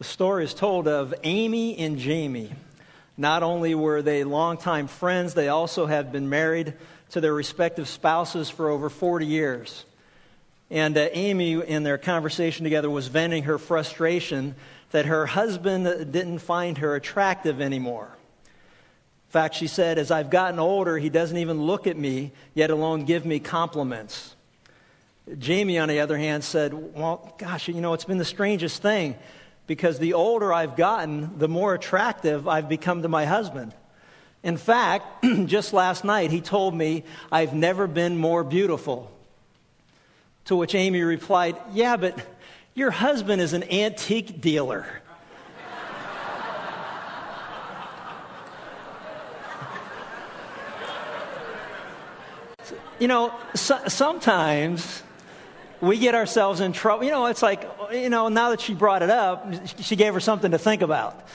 The story is told of Amy and Jamie. Not only were they longtime friends, they also have been married to their respective spouses for over 40 years. And uh, Amy, in their conversation together, was venting her frustration that her husband didn't find her attractive anymore. In fact, she said, As I've gotten older, he doesn't even look at me, yet alone give me compliments. Jamie, on the other hand, said, Well, gosh, you know, it's been the strangest thing because the older I've gotten, the more attractive I've become to my husband. In fact, just last night, he told me, I've never been more beautiful. To which Amy replied, Yeah, but your husband is an antique dealer. you know, so, sometimes we get ourselves in trouble. You know, it's like, you know, now that she brought it up, she gave her something to think about.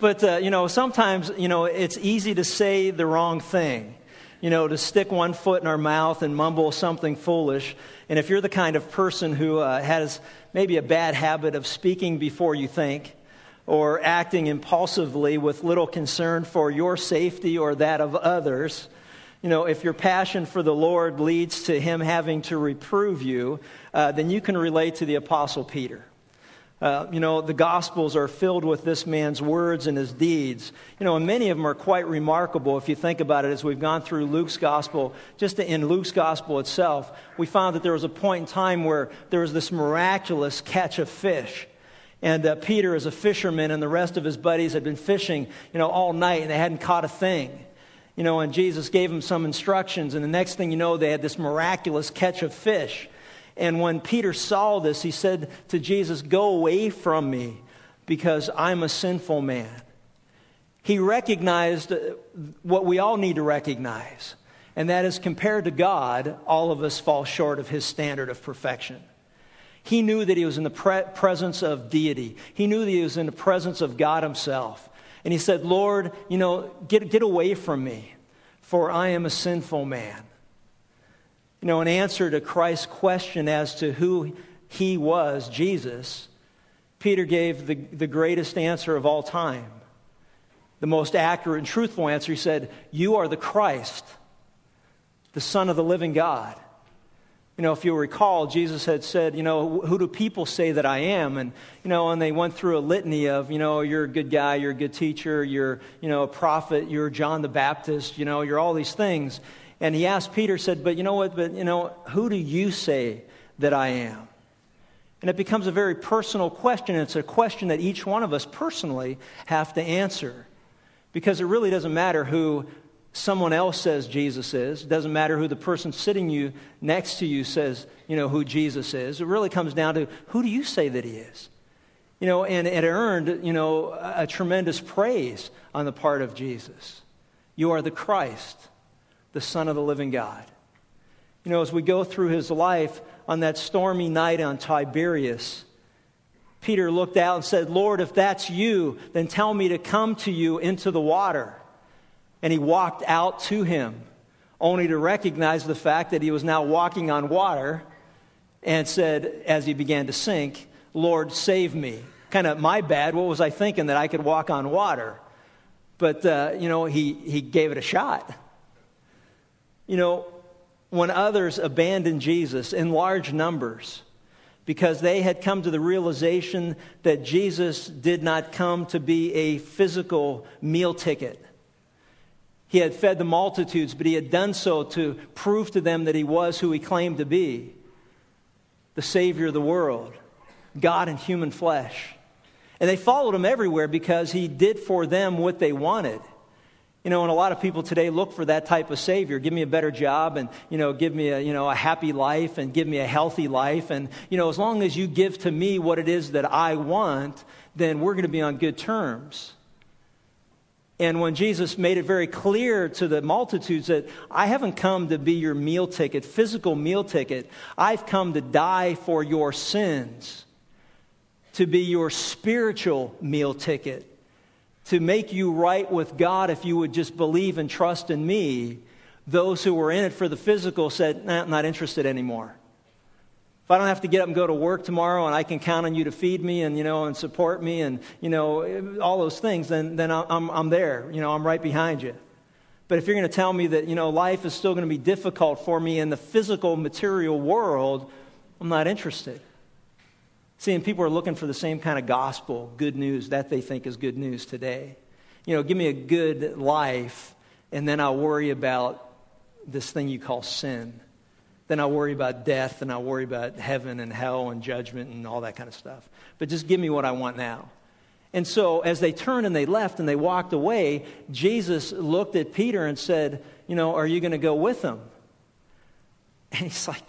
But, uh, you know, sometimes, you know, it's easy to say the wrong thing, you know, to stick one foot in our mouth and mumble something foolish. And if you're the kind of person who uh, has maybe a bad habit of speaking before you think, or acting impulsively with little concern for your safety or that of others, you know, if your passion for the Lord leads to him having to reprove you, uh, then you can relate to the Apostle Peter. Uh, you know, the Gospels are filled with this man's words and his deeds. You know, and many of them are quite remarkable if you think about it as we've gone through Luke's Gospel. Just in Luke's Gospel itself, we found that there was a point in time where there was this miraculous catch of fish. And uh, Peter, as a fisherman, and the rest of his buddies had been fishing, you know, all night and they hadn't caught a thing. You know, and Jesus gave them some instructions, and the next thing you know, they had this miraculous catch of fish. And when Peter saw this, he said to Jesus, Go away from me, because I'm a sinful man. He recognized uh, what we all need to recognize, and that is compared to God, all of us fall short of his standard of perfection. He knew that he was in the pre- presence of deity. He knew that he was in the presence of God himself. And he said, Lord, you know, get, get away from me, for I am a sinful man. You know, in answer to Christ's question as to who he was, Jesus, Peter gave the, the greatest answer of all time. The most accurate and truthful answer. He said, You are the Christ, the Son of the living God. You know, if you'll recall, Jesus had said, you know, who do people say that I am? And, you know, and they went through a litany of, you know, you're a good guy, you're a good teacher, you're, you know, a prophet, you're John the Baptist, you know, you're all these things. And he asked Peter, said, but you know what, but, you know, who do you say that I am? And it becomes a very personal question. It's a question that each one of us personally have to answer. Because it really doesn't matter who someone else says Jesus is. It doesn't matter who the person sitting you next to you says, you know, who Jesus is. It really comes down to who do you say that he is? You know, and it earned, you know, a tremendous praise on the part of Jesus. You are the Christ, the Son of the living God. You know, as we go through his life on that stormy night on Tiberias, Peter looked out and said, Lord, if that's you, then tell me to come to you into the water. And he walked out to him, only to recognize the fact that he was now walking on water and said, as he began to sink, Lord, save me. Kind of my bad. What was I thinking that I could walk on water? But, uh, you know, he, he gave it a shot. You know, when others abandoned Jesus in large numbers because they had come to the realization that Jesus did not come to be a physical meal ticket he had fed the multitudes, but he had done so to prove to them that he was who he claimed to be the Savior of the world, God in human flesh. And they followed him everywhere because he did for them what they wanted. You know, and a lot of people today look for that type of savior. Give me a better job and, you know, give me a, you know, a happy life and give me a healthy life. And, you know, as long as you give to me what it is that I want, then we're going to be on good terms. And when Jesus made it very clear to the multitudes that I haven't come to be your meal ticket, physical meal ticket, I've come to die for your sins, to be your spiritual meal ticket, to make you right with God if you would just believe and trust in me. Those who were in it for the physical said, nah, not interested anymore. If I don't have to get up and go to work tomorrow and I can count on you to feed me and, you know, and support me and, you know, all those things, then, then I'm, I'm there. You know, I'm right behind you. But if you're going to tell me that, you know, life is still going to be difficult for me in the physical, material world, I'm not interested. See, and people are looking for the same kind of gospel, good news, that they think is good news today. You know, give me a good life, and then I'll worry about this thing you call sin. Then I'll worry about death, and I'll worry about heaven and hell and judgment and all that kind of stuff. But just give me what I want now. And so, as they turned and they left and they walked away, Jesus looked at Peter and said, You know, are you going to go with them? And he's like,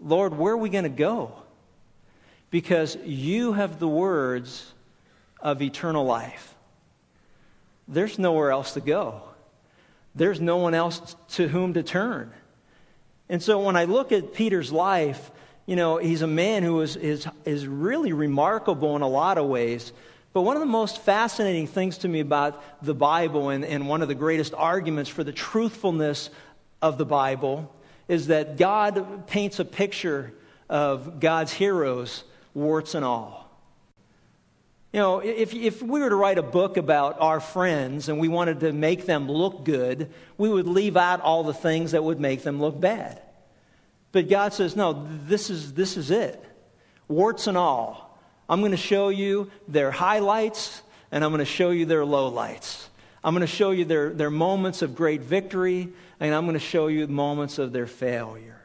Lord, where are we going to go? Because you have the words of eternal life. There's nowhere else to go, there's no one else to whom to turn. And so, when I look at Peter's life, you know, he's a man who is, is, is really remarkable in a lot of ways. But one of the most fascinating things to me about the Bible and, and one of the greatest arguments for the truthfulness of the Bible is that God paints a picture of God's heroes, warts and all. You know, if, if we were to write a book about our friends and we wanted to make them look good, we would leave out all the things that would make them look bad. But God says, no, this is, this is it. Warts and all. I'm going to show you their highlights and I'm going to show you their lowlights. I'm going to show you their, their moments of great victory and I'm going to show you moments of their failure.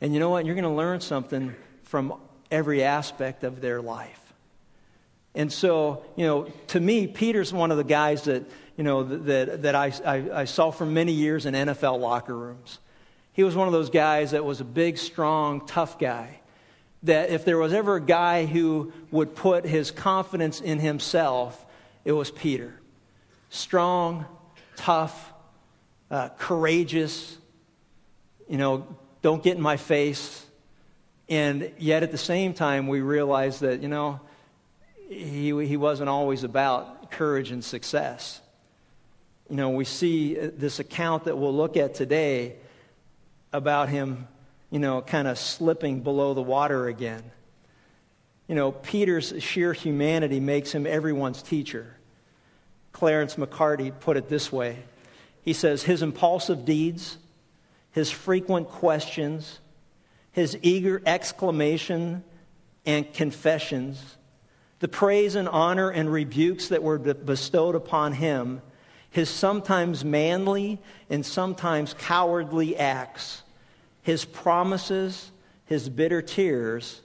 And you know what? You're going to learn something from every aspect of their life. And so, you know, to me, Peter's one of the guys that, you know, that, that I, I, I saw for many years in NFL locker rooms. He was one of those guys that was a big, strong, tough guy that if there was ever a guy who would put his confidence in himself, it was Peter. Strong, tough, uh, courageous, you know, don't get in my face. And yet at the same time, we realize that, you know, he, he wasn't always about courage and success. You know, we see uh, this account that we'll look at today about him you know, kind of slipping below the water again. You know, Peter's sheer humanity makes him everyone's teacher. Clarence Macartney put it this way He says, His impulsive deeds, his frequent questions, his eager exclamation and confessions, the praise and honor and rebukes that were bestowed upon him, his sometimes manly and sometimes cowardly acts his promises, his bitter tears,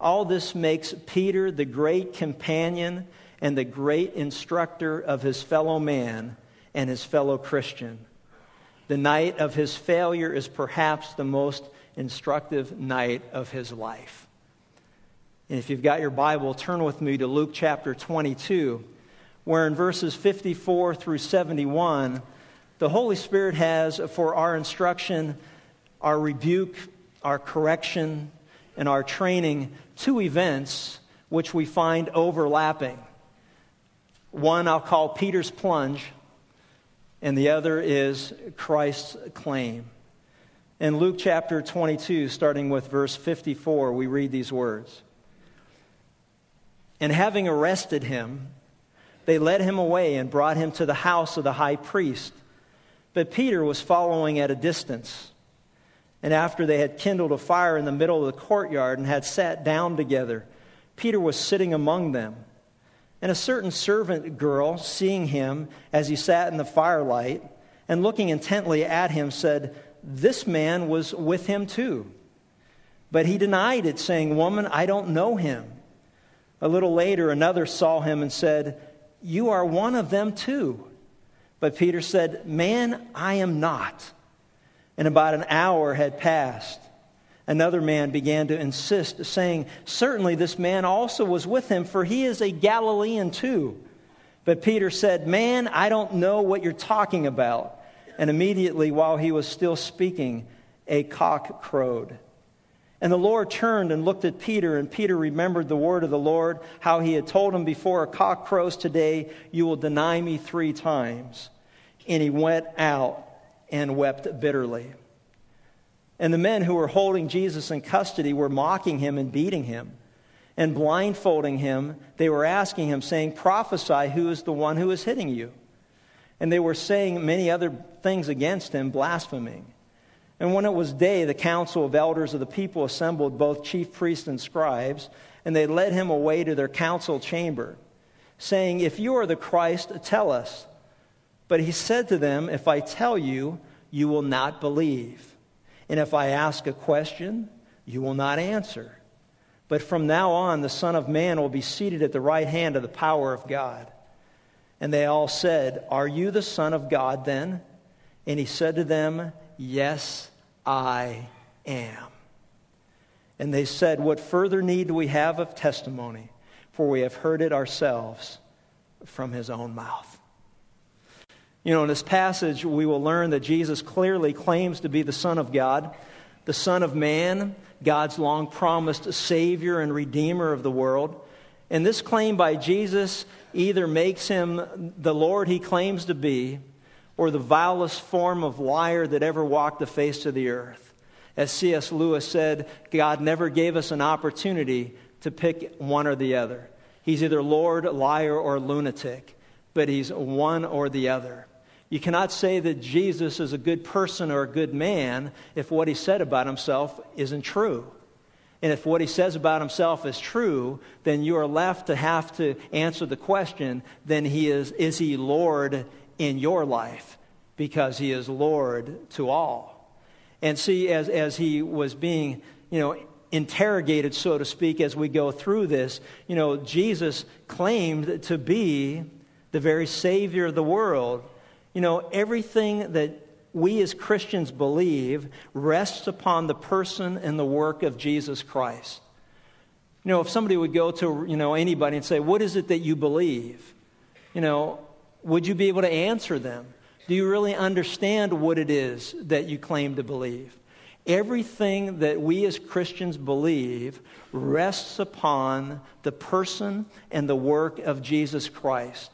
all this makes Peter the great companion and the great instructor of his fellow man and his fellow Christian. The night of his failure is perhaps the most instructive night of his life. And if you've got your Bible, turn with me to Luke chapter 22, where in verses 54 through 71, the Holy Spirit has for our instruction our rebuke, our correction, and our training two events which we find overlapping. One I'll call Peter's plunge, and the other is Christ's claim. In Luke chapter 22, starting with verse 54, we read these words And having arrested him, they led him away and brought him to the house of the high priest. But Peter was following at a distance. And after they had kindled a fire in the middle of the courtyard and had sat down together, Peter was sitting among them. And a certain servant girl, seeing him as he sat in the firelight and looking intently at him, said, This man was with him too. But he denied it, saying, Woman, I don't know him. A little later, another saw him and said, You are one of them too. But Peter said, Man, I am not and about an hour had passed. Another man began to insist, saying, Certainly this man also was with him, for he is a Galilean too. But Peter said, Man, I don't know what you're talking about. And immediately, while he was still speaking, a cock crowed. And the Lord turned and looked at Peter, and Peter remembered the word of the Lord, how he had told him before a cock crows today, you will deny me three times. And he went out and wept bitterly. And the men who were holding Jesus in custody were mocking him and beating him. And blindfolding him, they were asking him, saying, Prophesy, who is the one who is hitting you? And they were saying many other things against him, blaspheming. And when it was day, the council of elders of the people assembled, both chief priests and scribes, and they led him away to their council chamber, saying, If you are the Christ, tell us. But he said to them, If I tell you, you will not believe. And if I ask a question, you will not answer. But from now on, the Son of Man will be seated at the right hand of the power of God. And they all said, Are you the Son of God then? And he said to them, Yes, I am. And they said, What further need do we have of testimony? For we have heard it ourselves from his own mouth. You know, in this passage, we will learn that Jesus clearly claims to be the Son of God, the Son of Man, God's long promised Savior and Redeemer of the world. And this claim by Jesus either makes him the Lord he claims to be or the vilest form of liar that ever walked the face of the earth. As C.S. Lewis said, God never gave us an opportunity to pick one or the other. He's either Lord, liar, or lunatic, but he's one or the other. You cannot say that Jesus is a good person or a good man if what he said about himself isn't true. And if what he says about himself is true, then you are left to have to answer the question then he is, is he Lord in your life? Because he is Lord to all. And see, as, as he was being, you know, interrogated, so to speak, as we go through this, you know, Jesus claimed to be the very Savior of the world. You know, everything that we as Christians believe rests upon the person and the work of Jesus Christ. You know, if somebody would go to, you know, anybody and say, What is it that you believe? You know, would you be able to answer them? Do you really understand what it is that you claim to believe? Everything that we as Christians believe rests upon the person and the work of Jesus Christ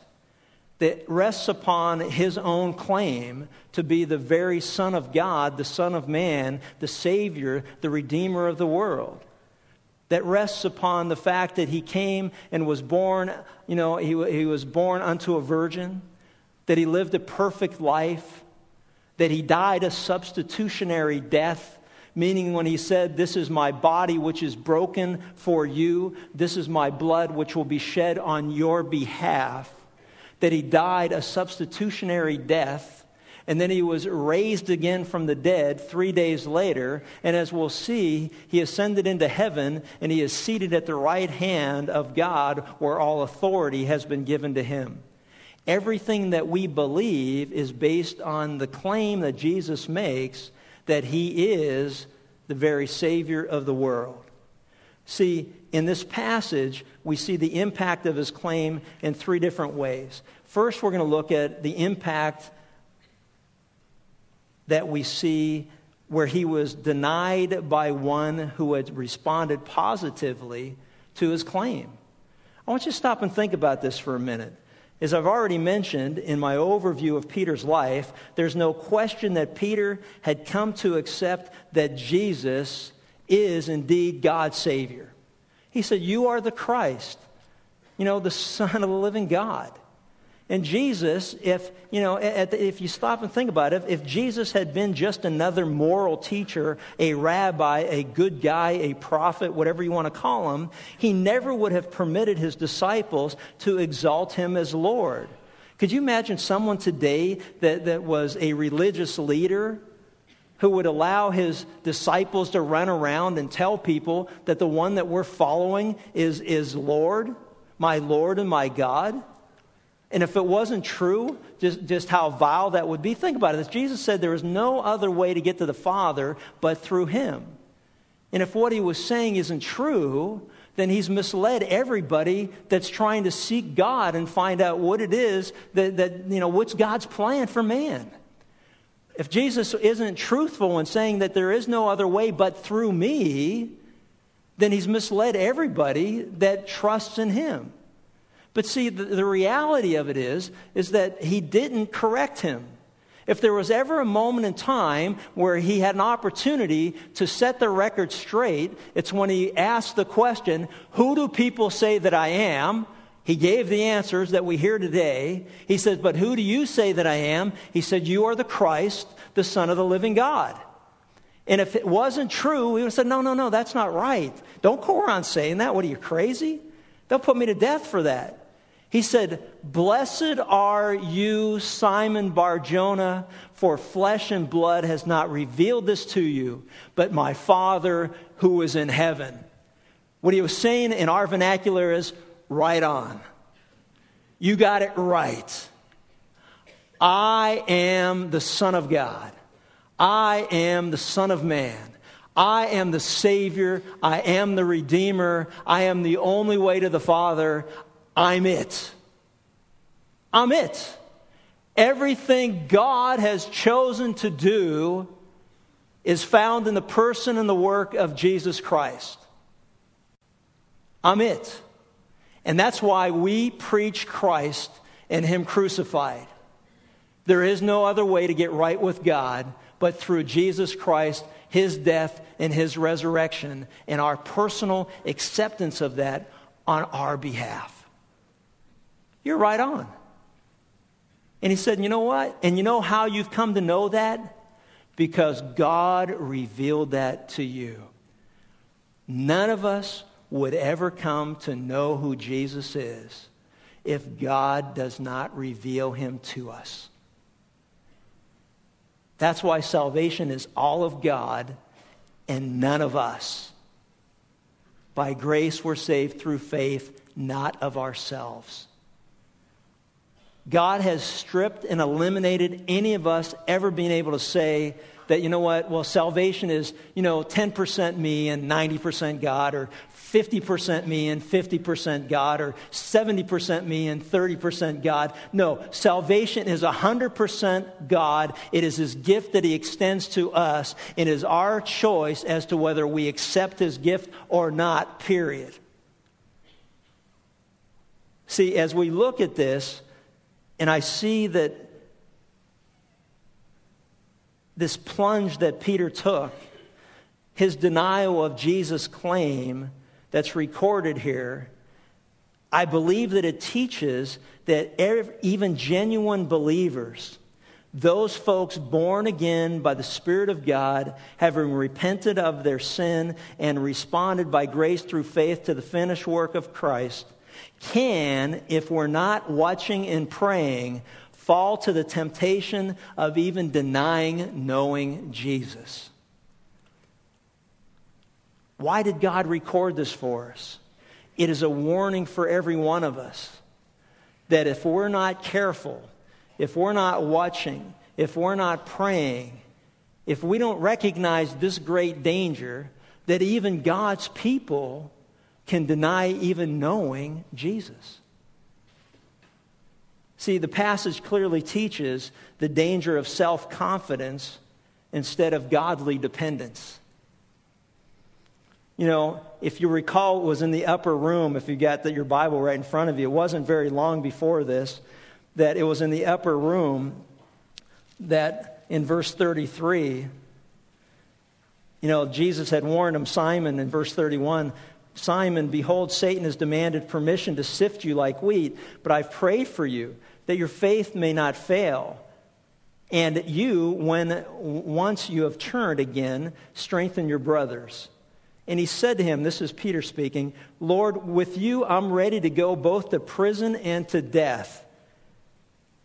that rests upon his own claim to be the very Son of God, the Son of Man, the Savior, the Redeemer of the world. That rests upon the fact that he came and was born, you know, he, he was born unto a virgin, that he lived a perfect life, that he died a substitutionary death, meaning when he said, This is my body which is broken for you, this is my blood which will be shed on your behalf that he died a substitutionary death, and then he was raised again from the dead three days later. And as we'll see, he ascended into heaven, and he is seated at the right hand of God, where all authority has been given to him. Everything that we believe is based on the claim that Jesus makes that he is the very Savior of the world. See, in this passage, we see the impact of his claim in three different ways. First, we're going to look at the impact that we see where he was denied by one who had responded positively to his claim. I want you to stop and think about this for a minute. As I've already mentioned in my overview of Peter's life, there's no question that Peter had come to accept that Jesus is indeed God's Savior. He said, You are the Christ, you know, the Son of the living God. And Jesus, if you know, if you stop and think about it, if Jesus had been just another moral teacher, a rabbi, a good guy, a prophet, whatever you want to call him, he never would have permitted his disciples to exalt him as Lord. Could you imagine someone today that, that was a religious leader who would allow his disciples to run around and tell people that the one that we're following is, is Lord, my Lord and my God? And if it wasn't true, just, just how vile that would be, think about it. As Jesus said, there is no other way to get to the Father but through him. And if what he was saying isn't true, then he's misled everybody that's trying to seek God and find out what it is that, that you know, what's God's plan for man. If Jesus isn't truthful in saying that there is no other way but through me, then he's misled everybody that trusts in him. But see, the, the reality of it is, is that he didn't correct him. If there was ever a moment in time where he had an opportunity to set the record straight, it's when he asked the question, Who do people say that I am? He gave the answers that we hear today. He says, But who do you say that I am? He said, You are the Christ, the Son of the living God. And if it wasn't true, we would have said, No, no, no, that's not right. Don't go around saying that. What are you, crazy? They'll put me to death for that. He said, Blessed are you, Simon Barjona, for flesh and blood has not revealed this to you, but my Father who is in heaven. What he was saying in our vernacular is, right on. You got it right. I am the Son of God. I am the Son of Man. I am the Savior. I am the Redeemer. I am the only way to the Father. I'm it. I'm it. Everything God has chosen to do is found in the person and the work of Jesus Christ. I'm it. And that's why we preach Christ and Him crucified. There is no other way to get right with God but through Jesus Christ, His death, and His resurrection, and our personal acceptance of that on our behalf. You're right on. And he said, You know what? And you know how you've come to know that? Because God revealed that to you. None of us would ever come to know who Jesus is if God does not reveal him to us. That's why salvation is all of God and none of us. By grace, we're saved through faith, not of ourselves. God has stripped and eliminated any of us ever being able to say that, you know what, well, salvation is, you know, 10% me and 90% God, or 50% me and 50% God, or 70% me and 30% God. No, salvation is 100% God. It is His gift that He extends to us. It is our choice as to whether we accept His gift or not, period. See, as we look at this, and I see that this plunge that Peter took, his denial of Jesus' claim that's recorded here, I believe that it teaches that even genuine believers, those folks born again by the Spirit of God, having repented of their sin and responded by grace through faith to the finished work of Christ, can, if we're not watching and praying, fall to the temptation of even denying knowing Jesus. Why did God record this for us? It is a warning for every one of us that if we're not careful, if we're not watching, if we're not praying, if we don't recognize this great danger, that even God's people can deny even knowing Jesus. See, the passage clearly teaches the danger of self confidence instead of godly dependence. You know, if you recall, it was in the upper room, if you got your Bible right in front of you. It wasn't very long before this that it was in the upper room that in verse 33, you know, Jesus had warned him, Simon, in verse 31, Simon, behold, Satan has demanded permission to sift you like wheat, but I've prayed for you that your faith may not fail. And you, when once you have turned again, strengthen your brothers. And he said to him, This is Peter speaking, Lord, with you I'm ready to go both to prison and to death.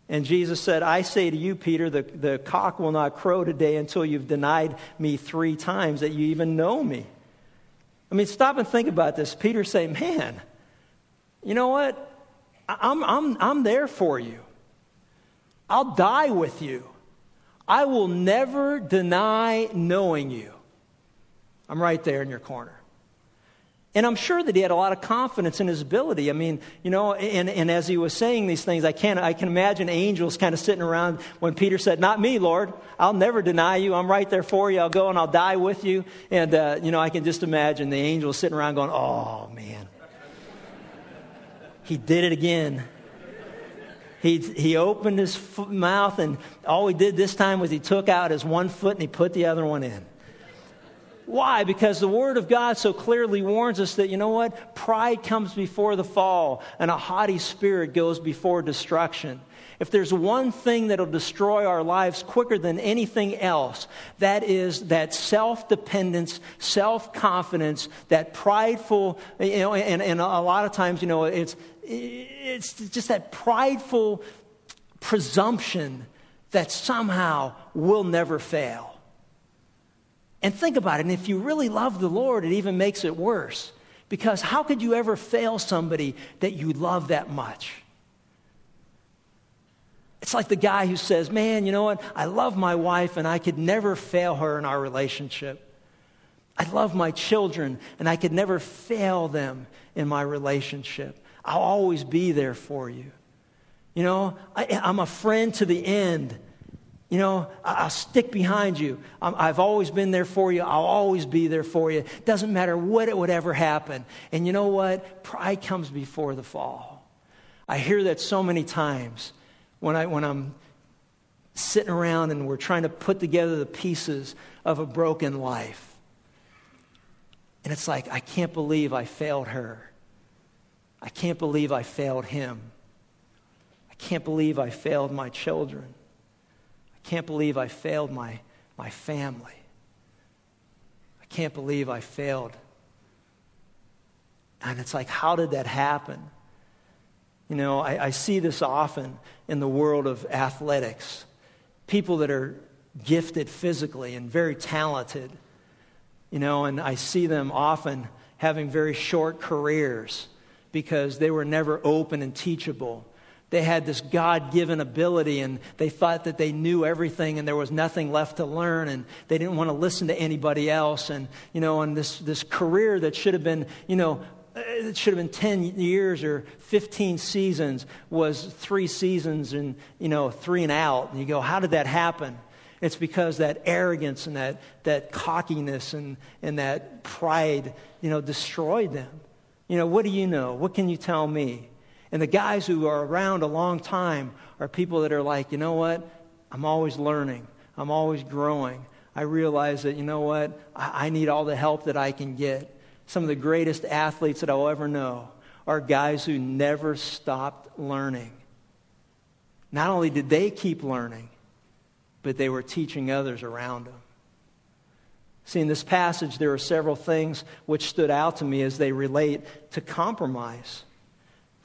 And Jesus said, I say to you, Peter, the, the cock will not crow today until you've denied me three times that you even know me. I mean, stop and think about this. Peter saying, Man, you know what? I'm, I'm, I'm there for you. I'll die with you. I will never deny knowing you. I'm right there in your corner. And I'm sure that he had a lot of confidence in his ability. I mean, you know, and, and as he was saying these things, I can, I can imagine angels kind of sitting around when Peter said, Not me, Lord. I'll never deny you. I'm right there for you. I'll go and I'll die with you. And, uh, you know, I can just imagine the angels sitting around going, Oh, man. he did it again. he, he opened his mouth, and all he did this time was he took out his one foot and he put the other one in. Why? Because the Word of God so clearly warns us that, you know what? Pride comes before the fall, and a haughty spirit goes before destruction. If there's one thing that'll destroy our lives quicker than anything else, that is that self dependence, self confidence, that prideful, you know, and, and a lot of times, you know, it's, it's just that prideful presumption that somehow we'll never fail. And think about it. And if you really love the Lord, it even makes it worse. Because how could you ever fail somebody that you love that much? It's like the guy who says, Man, you know what? I love my wife and I could never fail her in our relationship. I love my children and I could never fail them in my relationship. I'll always be there for you. You know, I, am a friend to the end. You know, I'll stick behind you. I've always been there for you. I'll always be there for you. Doesn't matter what it would ever happen. And you know what? Pride comes before the fall. I hear that so many times when, I, when I'm sitting around and we're trying to put together the pieces of a broken life. And it's like, I can't believe I failed her. I can't believe I failed him. I can't believe I failed my children. I can't believe I failed my, my family. I can't believe I failed. And it's like, how did that happen? You know, I, I see this often in the world of athletics. People that are gifted physically and very talented, you know, and I see them often having very short careers because they were never open and teachable they had this God given ability and they thought that they knew everything and there was nothing left to learn and they didn't want to listen to anybody else. And, you know, and this, this career that should have been, you know, uh, it should have been 10 years or 15 seasons was three seasons and, you know, three and out. And you go, how did that happen? It's because that arrogance and that, that cockiness and, and that pride, you know, destroyed them. You know, what do you know? What can you tell me? And the guys who are around a long time are people that are like, you know what? I'm always learning. I'm always growing. I realize that, you know what? I, I need all the help that I can get. Some of the greatest athletes that I'll ever know are guys who never stopped learning. Not only did they keep learning, but they were teaching others around them. See, in this passage, there are several things which stood out to me as they relate to compromise.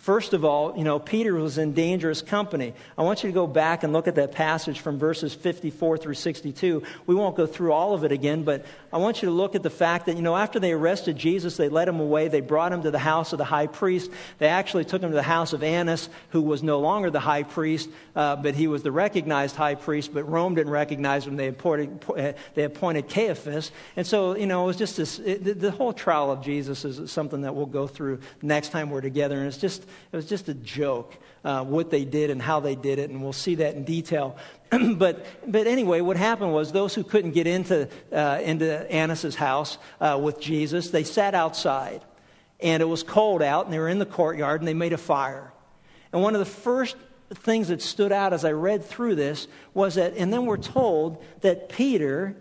First of all, you know, Peter was in dangerous company. I want you to go back and look at that passage from verses 54 through 62. We won't go through all of it again, but I want you to look at the fact that, you know, after they arrested Jesus, they led him away. They brought him to the house of the high priest. They actually took him to the house of Annas, who was no longer the high priest, uh, but he was the recognized high priest, but Rome didn't recognize him. They appointed, they appointed Caiaphas. And so, you know, it was just this, it, the whole trial of Jesus is something that we'll go through next time we're together. And it's just, it was just a joke uh, what they did and how they did it, and we'll see that in detail. but, but anyway, what happened was those who couldn't get into, uh, into Annas' house uh, with Jesus, they sat outside. And it was cold out, and they were in the courtyard, and they made a fire. And one of the first things that stood out as I read through this was that, and then we're told that Peter,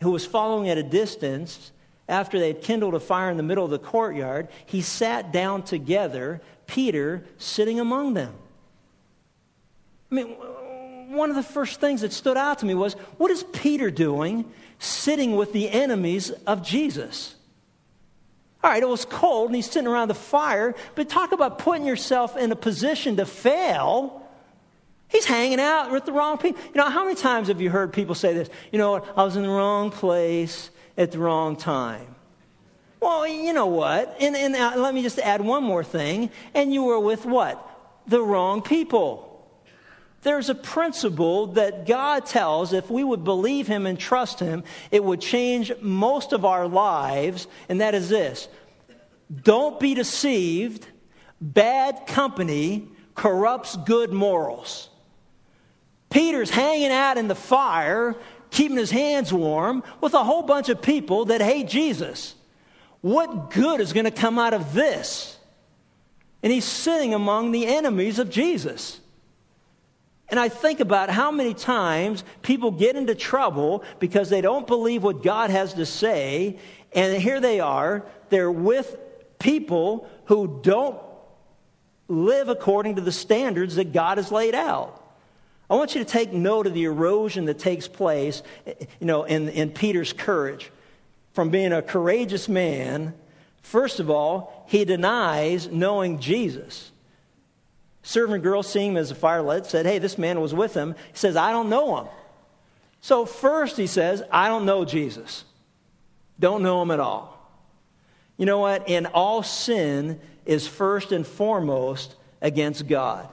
who was following at a distance, after they had kindled a fire in the middle of the courtyard, he sat down together, Peter sitting among them. I mean, one of the first things that stood out to me was what is Peter doing sitting with the enemies of Jesus? All right, it was cold and he's sitting around the fire, but talk about putting yourself in a position to fail. He's hanging out with the wrong people. You know, how many times have you heard people say this? You know what? I was in the wrong place at the wrong time. Well, you know what? And, and uh, let me just add one more thing. And you were with what? The wrong people. There's a principle that God tells if we would believe Him and trust Him, it would change most of our lives, and that is this don't be deceived. Bad company corrupts good morals. Peter's hanging out in the fire keeping his hands warm with a whole bunch of people that hate Jesus. What good is going to come out of this? And he's sitting among the enemies of Jesus. And I think about how many times people get into trouble because they don't believe what God has to say. And here they are, they're with people who don't live according to the standards that God has laid out. I want you to take note of the erosion that takes place, you know, in, in Peter's courage. From being a courageous man, first of all, he denies knowing Jesus. Servant girl, seeing him as a fire lit, said, Hey, this man was with him. He says, I don't know him. So, first, he says, I don't know Jesus. Don't know him at all. You know what? In all sin is first and foremost against God.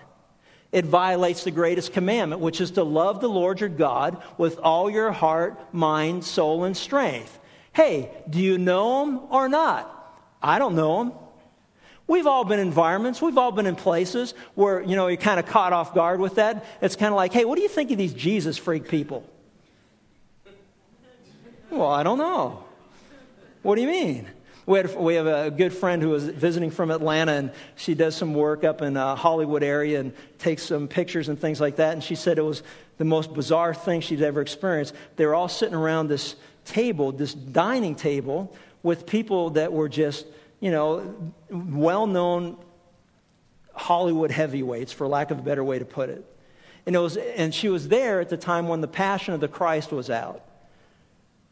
It violates the greatest commandment, which is to love the Lord your God with all your heart, mind, soul, and strength. Hey, do you know him or not? I don't know him. We've all been in environments, we've all been in places where, you know, you're kind of caught off guard with that. It's kind of like, hey, what do you think of these Jesus freak people? Well, I don't know. What do you mean? We, had, we have a good friend who was visiting from Atlanta, and she does some work up in uh, Hollywood area and takes some pictures and things like that. And she said it was the most bizarre thing she'd ever experienced. They were all sitting around this table, this dining table, with people that were just you know, well known Hollywood heavyweights, for lack of a better way to put it. And, it was, and she was there at the time when The Passion of the Christ was out.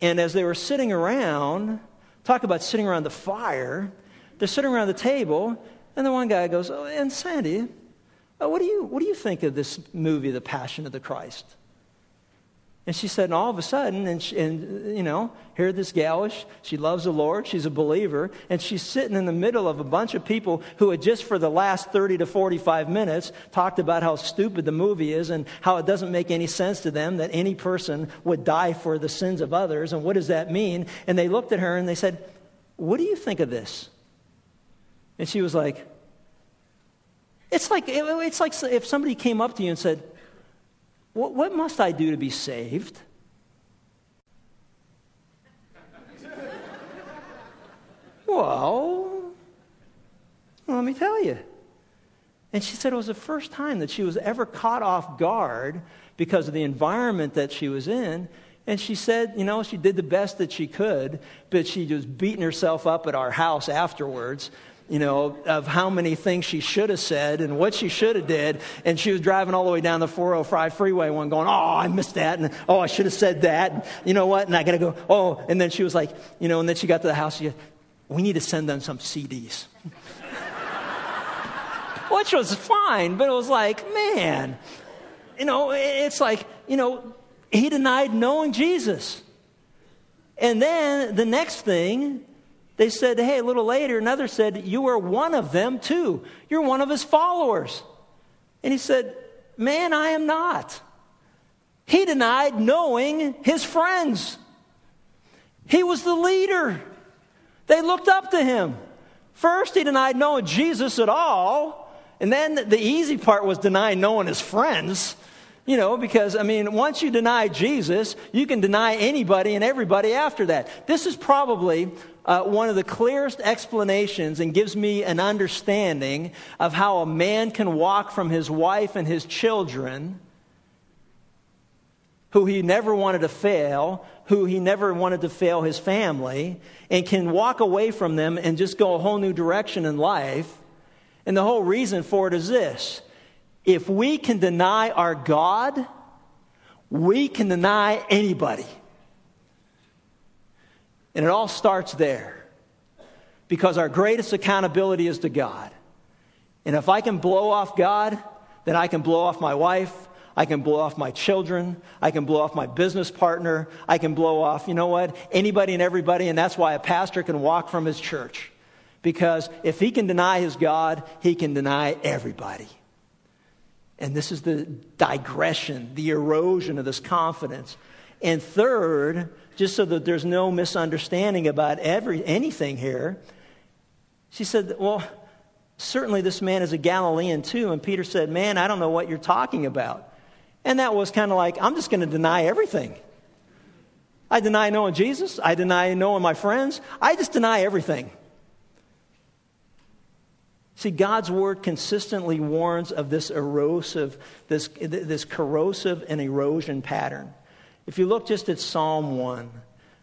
And as they were sitting around, talk about sitting around the fire, they're sitting around the table, and the one guy goes, Oh, and Sandy, uh, what, do you, what do you think of this movie, The Passion of the Christ? And she said, and all of a sudden, and, she, and you know, here this galish, she loves the Lord, she's a believer, and she's sitting in the middle of a bunch of people who had just for the last 30 to 45 minutes talked about how stupid the movie is and how it doesn't make any sense to them that any person would die for the sins of others, and what does that mean? And they looked at her and they said, What do you think of this? And she was like, It's like, it's like if somebody came up to you and said, what, what must I do to be saved? well, let me tell you. And she said it was the first time that she was ever caught off guard because of the environment that she was in. And she said, you know, she did the best that she could, but she was beating herself up at our house afterwards you know, of how many things she should have said and what she should have did. And she was driving all the way down the 405 freeway one going, oh, I missed that. And oh, I should have said that. And you know what? And I got to go, oh. And then she was like, you know, and then she got to the house. She said, we need to send them some CDs. Which was fine, but it was like, man, you know, it's like, you know, he denied knowing Jesus. And then the next thing they said, hey, a little later, another said, You are one of them too. You're one of his followers. And he said, Man, I am not. He denied knowing his friends. He was the leader. They looked up to him. First, he denied knowing Jesus at all. And then the easy part was denying knowing his friends. You know, because, I mean, once you deny Jesus, you can deny anybody and everybody after that. This is probably uh, one of the clearest explanations and gives me an understanding of how a man can walk from his wife and his children, who he never wanted to fail, who he never wanted to fail his family, and can walk away from them and just go a whole new direction in life. And the whole reason for it is this if we can deny our God, we can deny anybody. And it all starts there because our greatest accountability is to God. And if I can blow off God, then I can blow off my wife. I can blow off my children. I can blow off my business partner. I can blow off, you know what, anybody and everybody. And that's why a pastor can walk from his church. Because if he can deny his God, he can deny everybody. And this is the digression, the erosion of this confidence. And third, just so that there's no misunderstanding about every, anything here, she said, Well, certainly this man is a Galilean too. And Peter said, Man, I don't know what you're talking about. And that was kind of like, I'm just going to deny everything. I deny knowing Jesus. I deny knowing my friends. I just deny everything. See, God's word consistently warns of this erosive, this, this corrosive and erosion pattern. If you look just at Psalm 1,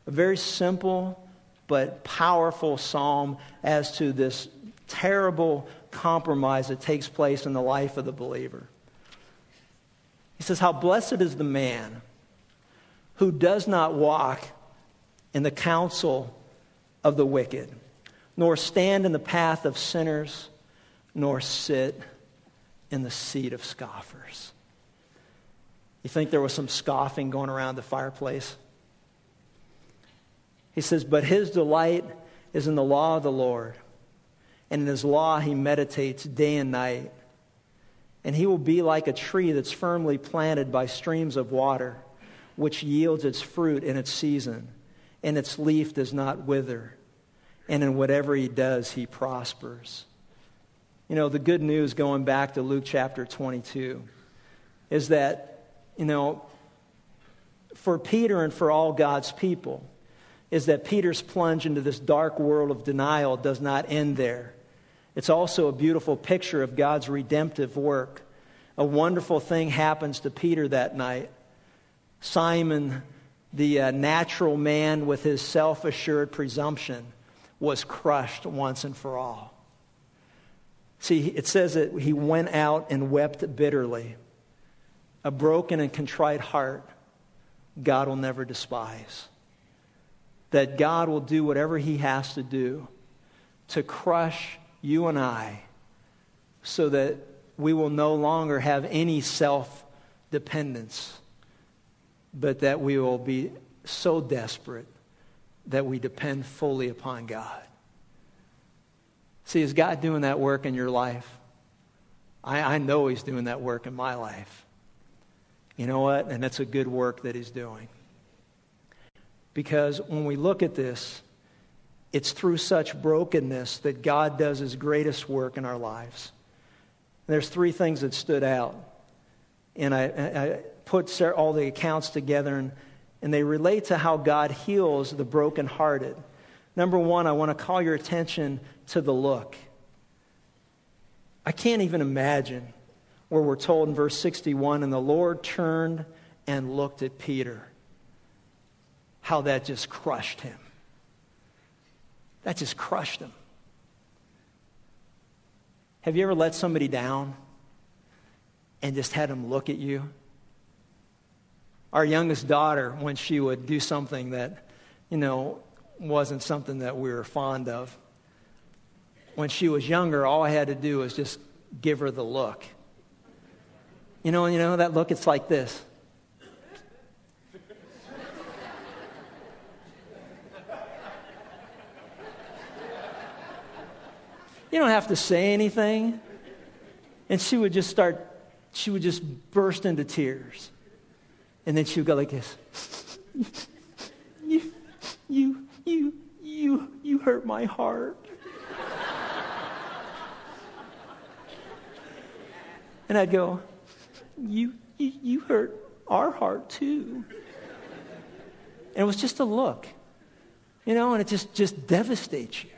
a very simple but powerful psalm as to this terrible compromise that takes place in the life of the believer. He says, How blessed is the man who does not walk in the counsel of the wicked, nor stand in the path of sinners nor sit in the seat of scoffers. You think there was some scoffing going around the fireplace? He says, But his delight is in the law of the Lord, and in his law he meditates day and night. And he will be like a tree that's firmly planted by streams of water, which yields its fruit in its season, and its leaf does not wither. And in whatever he does, he prospers. You know, the good news going back to Luke chapter 22 is that, you know, for Peter and for all God's people, is that Peter's plunge into this dark world of denial does not end there. It's also a beautiful picture of God's redemptive work. A wonderful thing happens to Peter that night. Simon, the uh, natural man with his self assured presumption, was crushed once and for all. See, it says that he went out and wept bitterly. A broken and contrite heart, God will never despise. That God will do whatever he has to do to crush you and I so that we will no longer have any self dependence, but that we will be so desperate that we depend fully upon God. See, is God doing that work in your life? I, I know He's doing that work in my life. You know what? And that's a good work that He's doing. Because when we look at this, it's through such brokenness that God does His greatest work in our lives. There's three things that stood out. And I, I put all the accounts together, and, and they relate to how God heals the brokenhearted. Number one, I want to call your attention to the look. I can't even imagine where we're told in verse 61 and the Lord turned and looked at Peter. How that just crushed him. That just crushed him. Have you ever let somebody down and just had them look at you? Our youngest daughter, when she would do something that, you know, wasn't something that we were fond of. When she was younger, all I had to do was just give her the look. You know, you know that look? It's like this. You don't have to say anything. And she would just start, she would just burst into tears. And then she would go like this. you, you, you, you, you hurt my heart. and I'd go, you, you, hurt our heart too. And it was just a look, you know, and it just, just devastates you.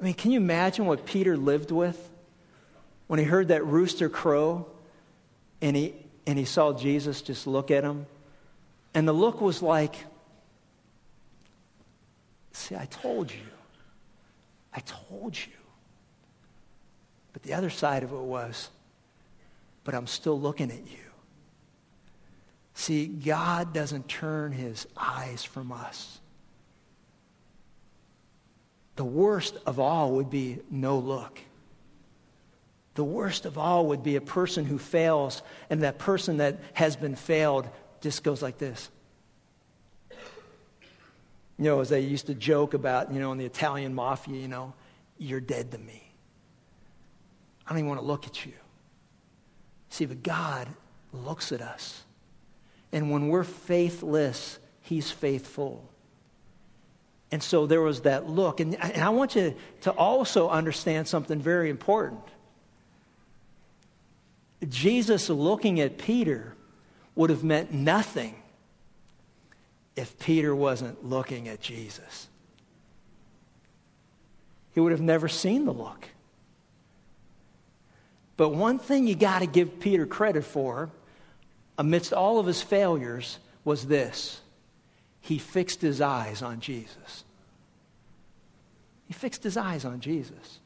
I mean, can you imagine what Peter lived with when he heard that rooster crow and he, and he saw Jesus just look at him? And the look was like, See, I told you. I told you. But the other side of it was, but I'm still looking at you. See, God doesn't turn his eyes from us. The worst of all would be no look. The worst of all would be a person who fails, and that person that has been failed just goes like this. You know, as they used to joke about, you know, in the Italian mafia, you know, you're dead to me. I don't even want to look at you. See, but God looks at us. And when we're faithless, He's faithful. And so there was that look. And, and I want you to also understand something very important. Jesus looking at Peter would have meant nothing if Peter wasn't looking at Jesus. He would have never seen the look. But one thing you got to give Peter credit for, amidst all of his failures, was this he fixed his eyes on Jesus. He fixed his eyes on Jesus.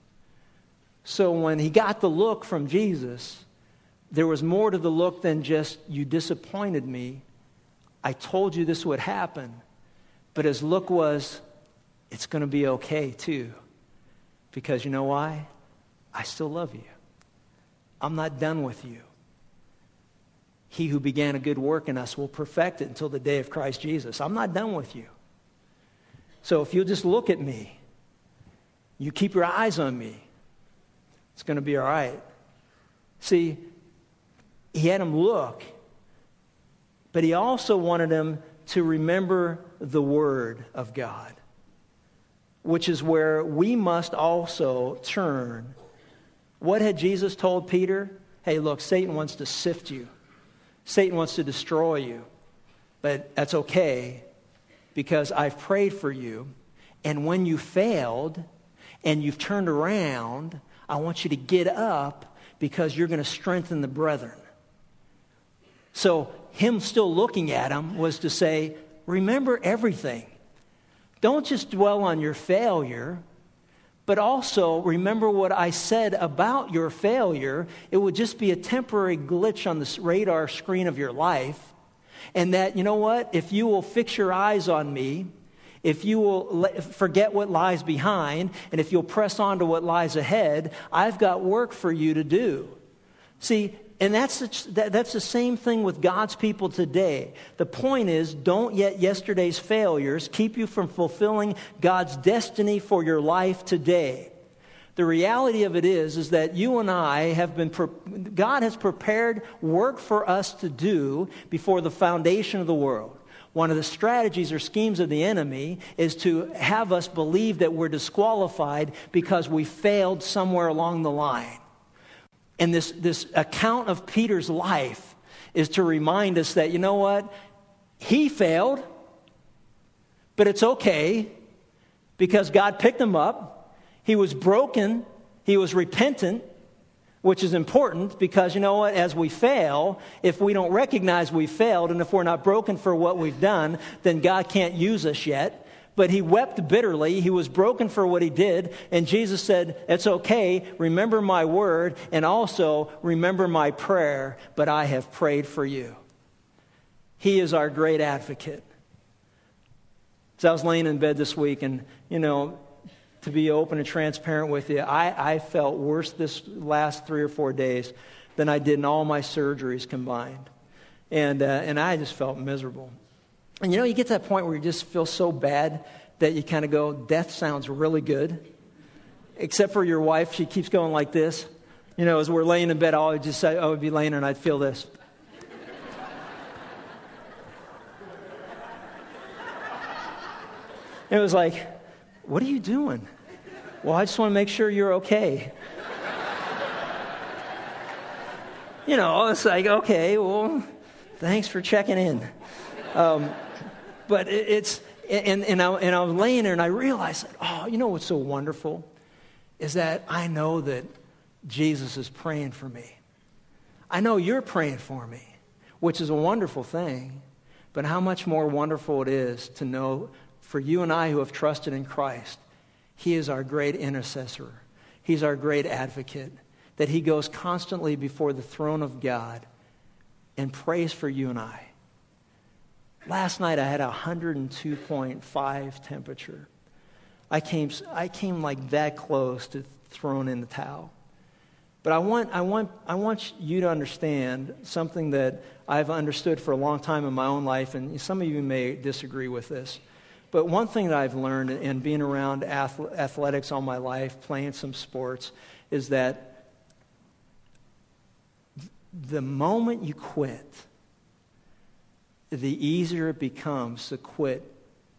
So when he got the look from Jesus, there was more to the look than just, you disappointed me. I told you this would happen. But his look was, it's going to be okay too. Because you know why? I still love you. I'm not done with you. He who began a good work in us will perfect it until the day of Christ Jesus. I'm not done with you. So if you'll just look at me, you keep your eyes on me, it's going to be all right. See, he had him look, but he also wanted him to remember the Word of God, which is where we must also turn. What had Jesus told Peter? Hey, look, Satan wants to sift you, Satan wants to destroy you, but that's okay because I've prayed for you. And when you failed and you've turned around, I want you to get up because you're going to strengthen the brethren. So, him still looking at him was to say, Remember everything. Don't just dwell on your failure, but also remember what I said about your failure. It would just be a temporary glitch on the radar screen of your life. And that, you know what? If you will fix your eyes on me, if you will forget what lies behind, and if you'll press on to what lies ahead, I've got work for you to do. See, and that's the, that's the same thing with God's people today. The point is, don't let yesterday's failures keep you from fulfilling God's destiny for your life today. The reality of it is, is that you and I have been, God has prepared work for us to do before the foundation of the world. One of the strategies or schemes of the enemy is to have us believe that we're disqualified because we failed somewhere along the line. And this, this account of Peter's life is to remind us that, you know what? He failed, but it's okay because God picked him up. He was broken, he was repentant, which is important because, you know what? As we fail, if we don't recognize we failed and if we're not broken for what we've done, then God can't use us yet but he wept bitterly. He was broken for what he did. And Jesus said, It's okay. Remember my word and also remember my prayer, but I have prayed for you. He is our great advocate. So I was laying in bed this week, and, you know, to be open and transparent with you, I, I felt worse this last three or four days than I did in all my surgeries combined. And, uh, and I just felt miserable. And you know, you get to that point where you just feel so bad that you kind of go, death sounds really good. Except for your wife, she keeps going like this. You know, as we're laying in bed, I would just say, oh, I would be laying there and I'd feel this. it was like, what are you doing? Well, I just want to make sure you're okay. you know, it's like, okay, well, thanks for checking in. Um, but it, it's, and, and, I, and I was laying there and I realized, oh, you know what's so wonderful? Is that I know that Jesus is praying for me. I know you're praying for me, which is a wonderful thing. But how much more wonderful it is to know for you and I who have trusted in Christ, He is our great intercessor. He's our great advocate. That He goes constantly before the throne of God and prays for you and I. Last night I had a 102.5 temperature. I came, I came like that close to throwing in the towel. But I want, I, want, I want you to understand something that I've understood for a long time in my own life, and some of you may disagree with this. But one thing that I've learned in being around athletics all my life, playing some sports, is that the moment you quit, the easier it becomes to quit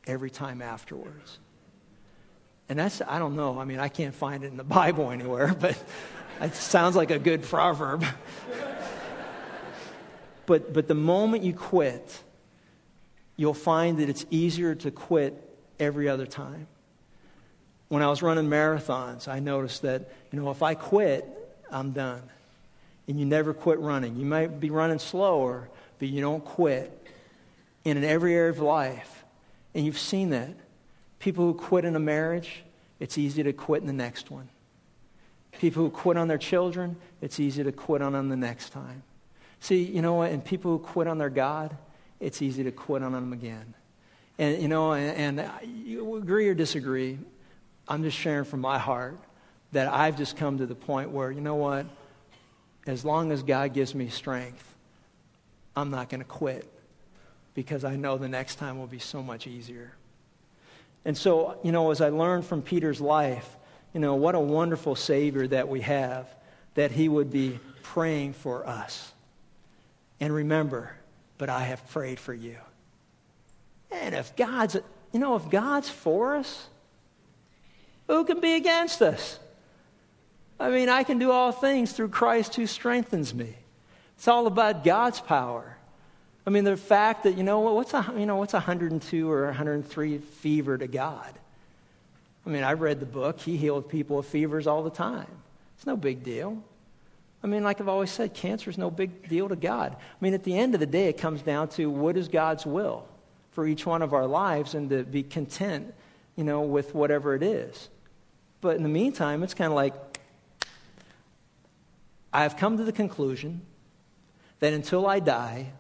every time afterwards. And that's, I don't know, I mean, I can't find it in the Bible anywhere, but it sounds like a good proverb. but, but the moment you quit, you'll find that it's easier to quit every other time. When I was running marathons, I noticed that, you know, if I quit, I'm done. and you never quit running. You might be running slower, but you don't quit. And in every area of life, and you've seen that. People who quit in a marriage, it's easy to quit in the next one. People who quit on their children, it's easy to quit on them the next time. See, you know what? And people who quit on their God, it's easy to quit on them again. And, you know, and, and you agree or disagree, I'm just sharing from my heart that I've just come to the point where, you know what? As long as God gives me strength, I'm not going to quit because I know the next time will be so much easier. And so, you know, as I learned from Peter's life, you know, what a wonderful Savior that we have, that he would be praying for us. And remember, but I have prayed for you. And if God's, you know, if God's for us, who can be against us? I mean, I can do all things through Christ who strengthens me. It's all about God's power. I mean, the fact that, you know, what's a, you know, what's 102 or 103 fever to God? I mean, I read the book. He healed people with fevers all the time. It's no big deal. I mean, like I've always said, cancer is no big deal to God. I mean, at the end of the day, it comes down to what is God's will for each one of our lives and to be content, you know, with whatever it is. But in the meantime, it's kind of like I've come to the conclusion that until I die,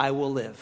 I will live.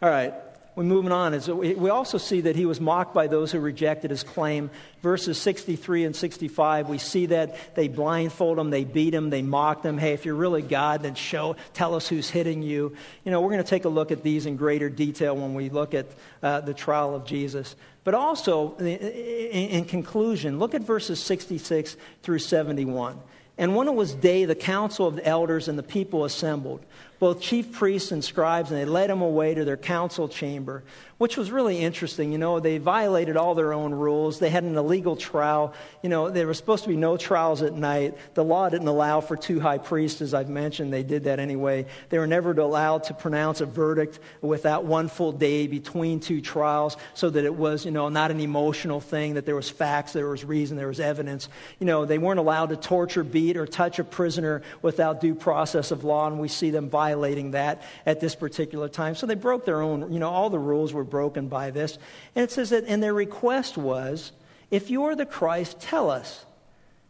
All right, we're moving on. Is We also see that he was mocked by those who rejected his claim. Verses 63 and 65, we see that they blindfold him, they beat him, they mock him. Hey, if you're really God, then show, tell us who's hitting you. You know, we're going to take a look at these in greater detail when we look at uh, the trial of Jesus. But also, in, in conclusion, look at verses 66 through 71. And when it was day, the council of the elders and the people assembled both chief priests and scribes, and they led him away to their council chamber which was really interesting. You know, they violated all their own rules. They had an illegal trial. You know, there were supposed to be no trials at night. The law didn't allow for two high priests, as I've mentioned. They did that anyway. They were never allowed to pronounce a verdict without one full day between two trials so that it was, you know, not an emotional thing, that there was facts, there was reason, there was evidence. You know, they weren't allowed to torture, beat, or touch a prisoner without due process of law, and we see them violating that at this particular time. So they broke their own, you know, all the rules were broken by this. And it says that, and their request was, If you are the Christ, tell us.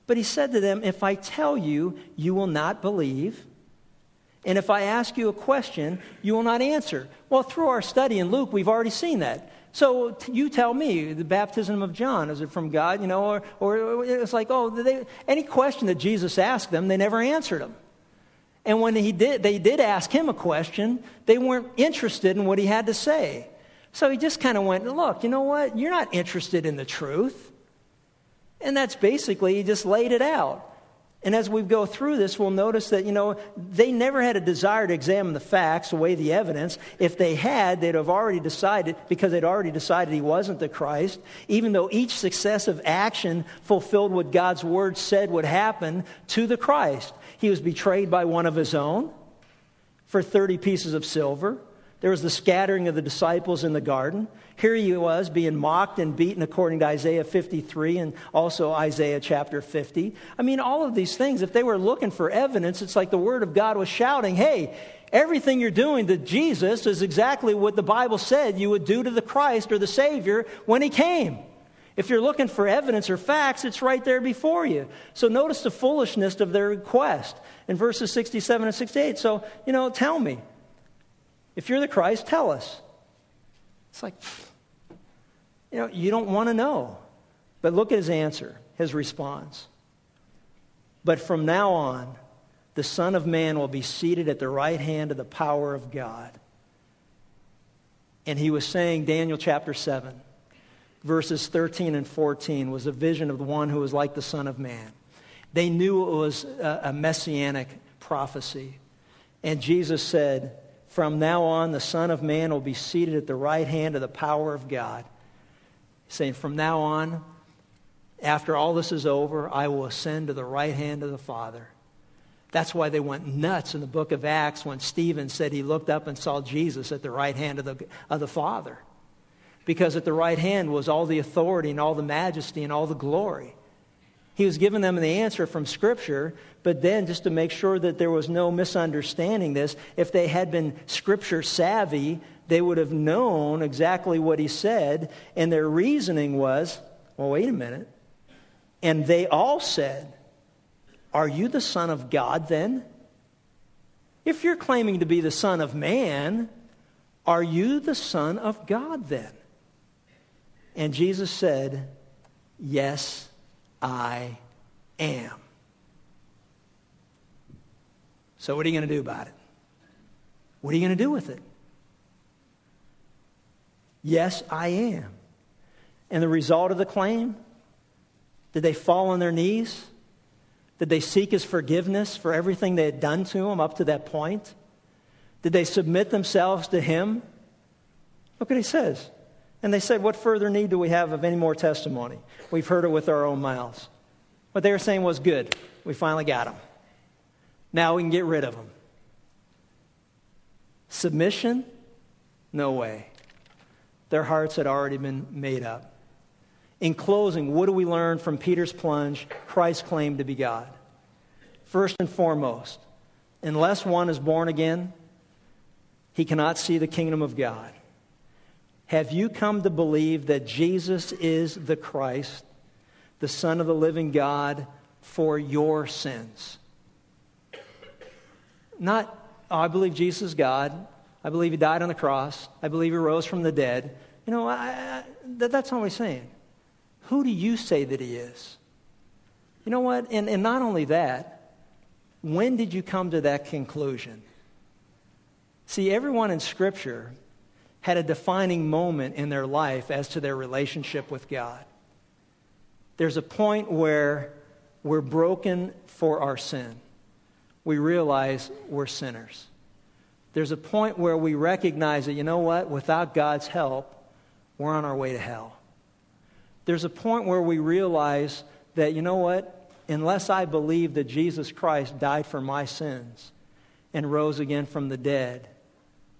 But he said to them, If I tell you, you will not believe. And if I ask you a question, you will not answer. Well, through our study in Luke, we've already seen that. So you tell me, the baptism of John, is it from God? You know, or, or it's like, oh, they, any question that Jesus asked them, they never answered them. And when he did, they did ask him a question, they weren't interested in what he had to say. So he just kind of went, Look, you know what? You're not interested in the truth. And that's basically, he just laid it out. And as we go through this, we'll notice that, you know, they never had a desire to examine the facts, weigh the evidence. If they had, they'd have already decided, because they'd already decided he wasn't the Christ, even though each successive action fulfilled what God's word said would happen to the Christ. He was betrayed by one of his own for 30 pieces of silver. There was the scattering of the disciples in the garden. Here he was being mocked and beaten according to Isaiah 53 and also Isaiah chapter 50. I mean, all of these things, if they were looking for evidence, it's like the Word of God was shouting, hey, everything you're doing to Jesus is exactly what the Bible said you would do to the Christ or the Savior when he came. If you're looking for evidence or facts, it's right there before you. So notice the foolishness of their request in verses 67 and 68. So, you know, tell me, if you're the Christ, tell us. It's like, you know, you don't want to know. But look at his answer, his response. But from now on, the Son of Man will be seated at the right hand of the power of God. And he was saying, Daniel chapter 7, verses 13 and 14, was a vision of the one who was like the Son of Man. They knew it was a messianic prophecy. And Jesus said, from now on, the Son of Man will be seated at the right hand of the power of God. saying, From now on, after all this is over, I will ascend to the right hand of the Father. That's why they went nuts in the book of Acts when Stephen said he looked up and saw Jesus at the right hand of the, of the Father. Because at the right hand was all the authority and all the majesty and all the glory. He was giving them the answer from Scripture, but then just to make sure that there was no misunderstanding this, if they had been Scripture savvy, they would have known exactly what he said, and their reasoning was, well, wait a minute. And they all said, Are you the Son of God then? If you're claiming to be the Son of Man, are you the Son of God then? And Jesus said, Yes, I am. So, what are you going to do about it? What are you going to do with it? Yes, I am. And the result of the claim? Did they fall on their knees? Did they seek his forgiveness for everything they had done to him up to that point? Did they submit themselves to him? Look what he says. And they said, What further need do we have of any more testimony? We've heard it with our own mouths. What they were saying was good. We finally got them. Now we can get rid of them. Submission? No way. Their hearts had already been made up. In closing, what do we learn from Peter's plunge, Christ's claim to be God? First and foremost, unless one is born again, he cannot see the kingdom of God. Have you come to believe that Jesus is the Christ, the Son of the living God, for your sins? Not, oh, I believe Jesus is God. I believe he died on the cross. I believe he rose from the dead. You know, I, I, that, that's what he's saying. Who do you say that he is? You know what? And, and not only that, when did you come to that conclusion? See, everyone in Scripture had a defining moment in their life as to their relationship with God. There's a point where we're broken for our sin. We realize we're sinners there's a point where we recognize that, you know what, without God's help, we're on our way to hell. There's a point where we realize that, you know what, unless I believe that Jesus Christ died for my sins and rose again from the dead,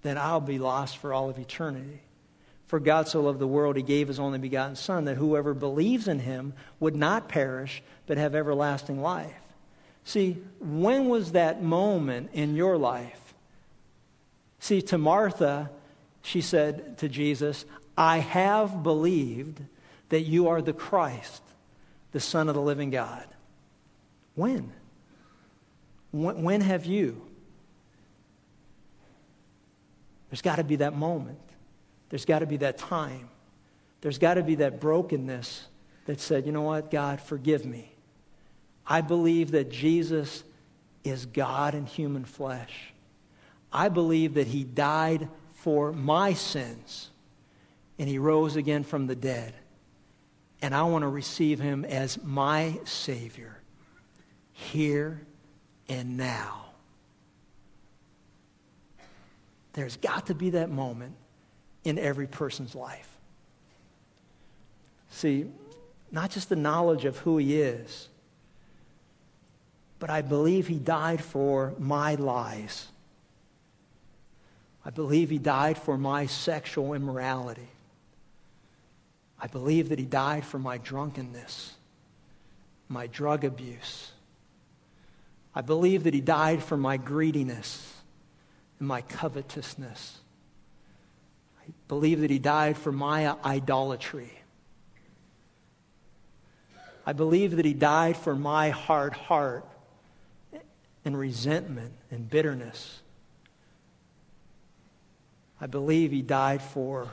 then I'll be lost for all of eternity. For God so loved the world, he gave his only begotten Son, that whoever believes in him would not perish, but have everlasting life. See, when was that moment in your life See, to Martha, she said to Jesus, I have believed that you are the Christ, the Son of the living God. When? When, have you? There's got to be that moment. There's got to be that time. There's got to be that brokenness that said, you know what, God, forgive me. I believe that Jesus is God in human flesh. I believe that he died for my sins and he rose again from the dead. And I want to receive him as my Savior here and now. There's got to be that moment in every person's life. See, not just the knowledge of who he is, but I believe he died for my lies. I believe he died for my sexual immorality. I believe that he died for my drunkenness, my drug abuse. I believe that he died for my greediness and my covetousness. I believe that he died for my idolatry. I believe that he died for my hard heart and resentment and bitterness. I believe he died for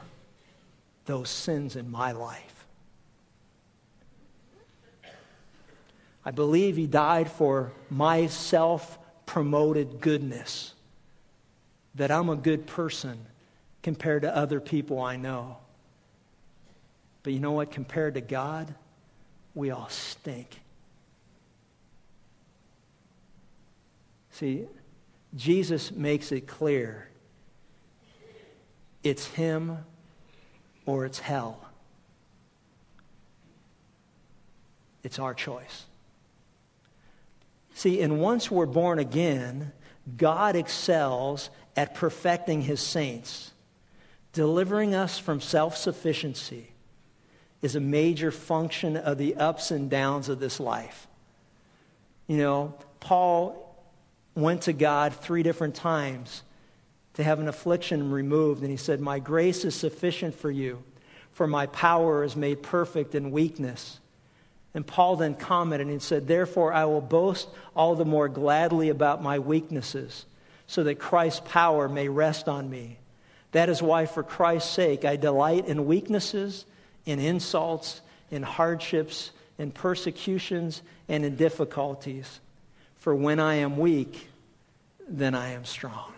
those sins in my life. I believe he died for my self promoted goodness, that I'm a good person compared to other people I know. But you know what? Compared to God, we all stink. See, Jesus makes it clear it's him or it's hell. It's our choice. See, and once we're born again, God excels at perfecting his saints. delivering us from self sufficiency, is a major function of the ups and downs of this life. You know, Paul went to God three different times to have an affliction removed, and he said, My grace is sufficient for you, for my power is made perfect in weakness. And Paul then commented and said, Therefore, I will boast all the more gladly about my weaknesses, so that Christ's power may rest on me. That is why, for Christ's sake, I delight in weaknesses, in insults, in hardships, in persecutions, and in difficulties. For when I am weak, then I am strong.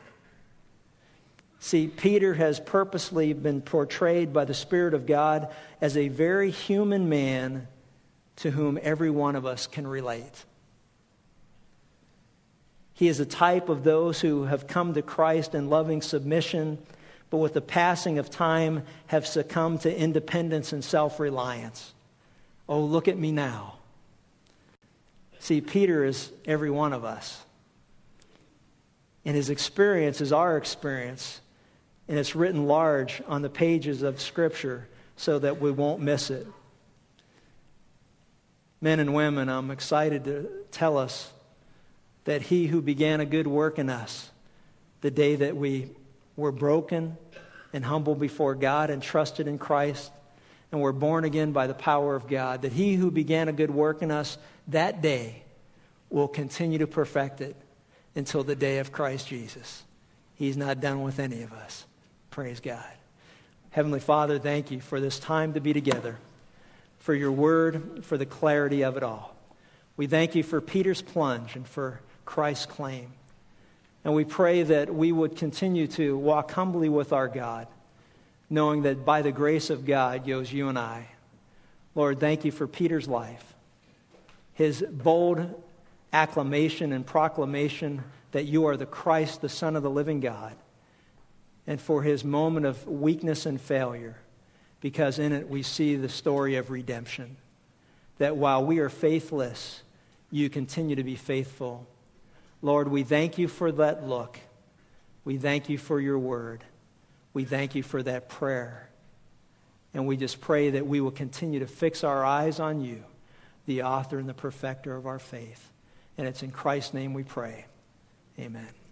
See, Peter has purposely been portrayed by the Spirit of God as a very human man to whom every one of us can relate. He is a type of those who have come to Christ in loving submission, but with the passing of time have succumbed to independence and self reliance. Oh, look at me now. See, Peter is every one of us. And his experience is our experience. And it's written large on the pages of Scripture so that we won't miss it men and women, I'm excited to tell us that he who began a good work in us, the day that we were broken and humble before God and trusted in Christ and were born again by the power of God, that he who began a good work in us that day will continue to perfect it until the day of Christ Jesus. He's not done with any of us. Praise God. Heavenly Father, thank you for this time to be together for your word, for the clarity of it all. We thank you for Peter's plunge and for Christ's claim. And we pray that we would continue to walk humbly with our God, knowing that by the grace of God goes you and I. Lord, thank you for Peter's life, his bold acclamation and proclamation that you are the Christ, the Son of the living God, and for his moment of weakness and failure because in it we see the story of redemption. That while we are faithless, you continue to be faithful. Lord, we thank you for that look. We thank you for your word. We thank you for that prayer. And we just pray that we will continue to fix our eyes on you, the author and the perfecter of our faith. And it's in Christ's name we pray. Amen.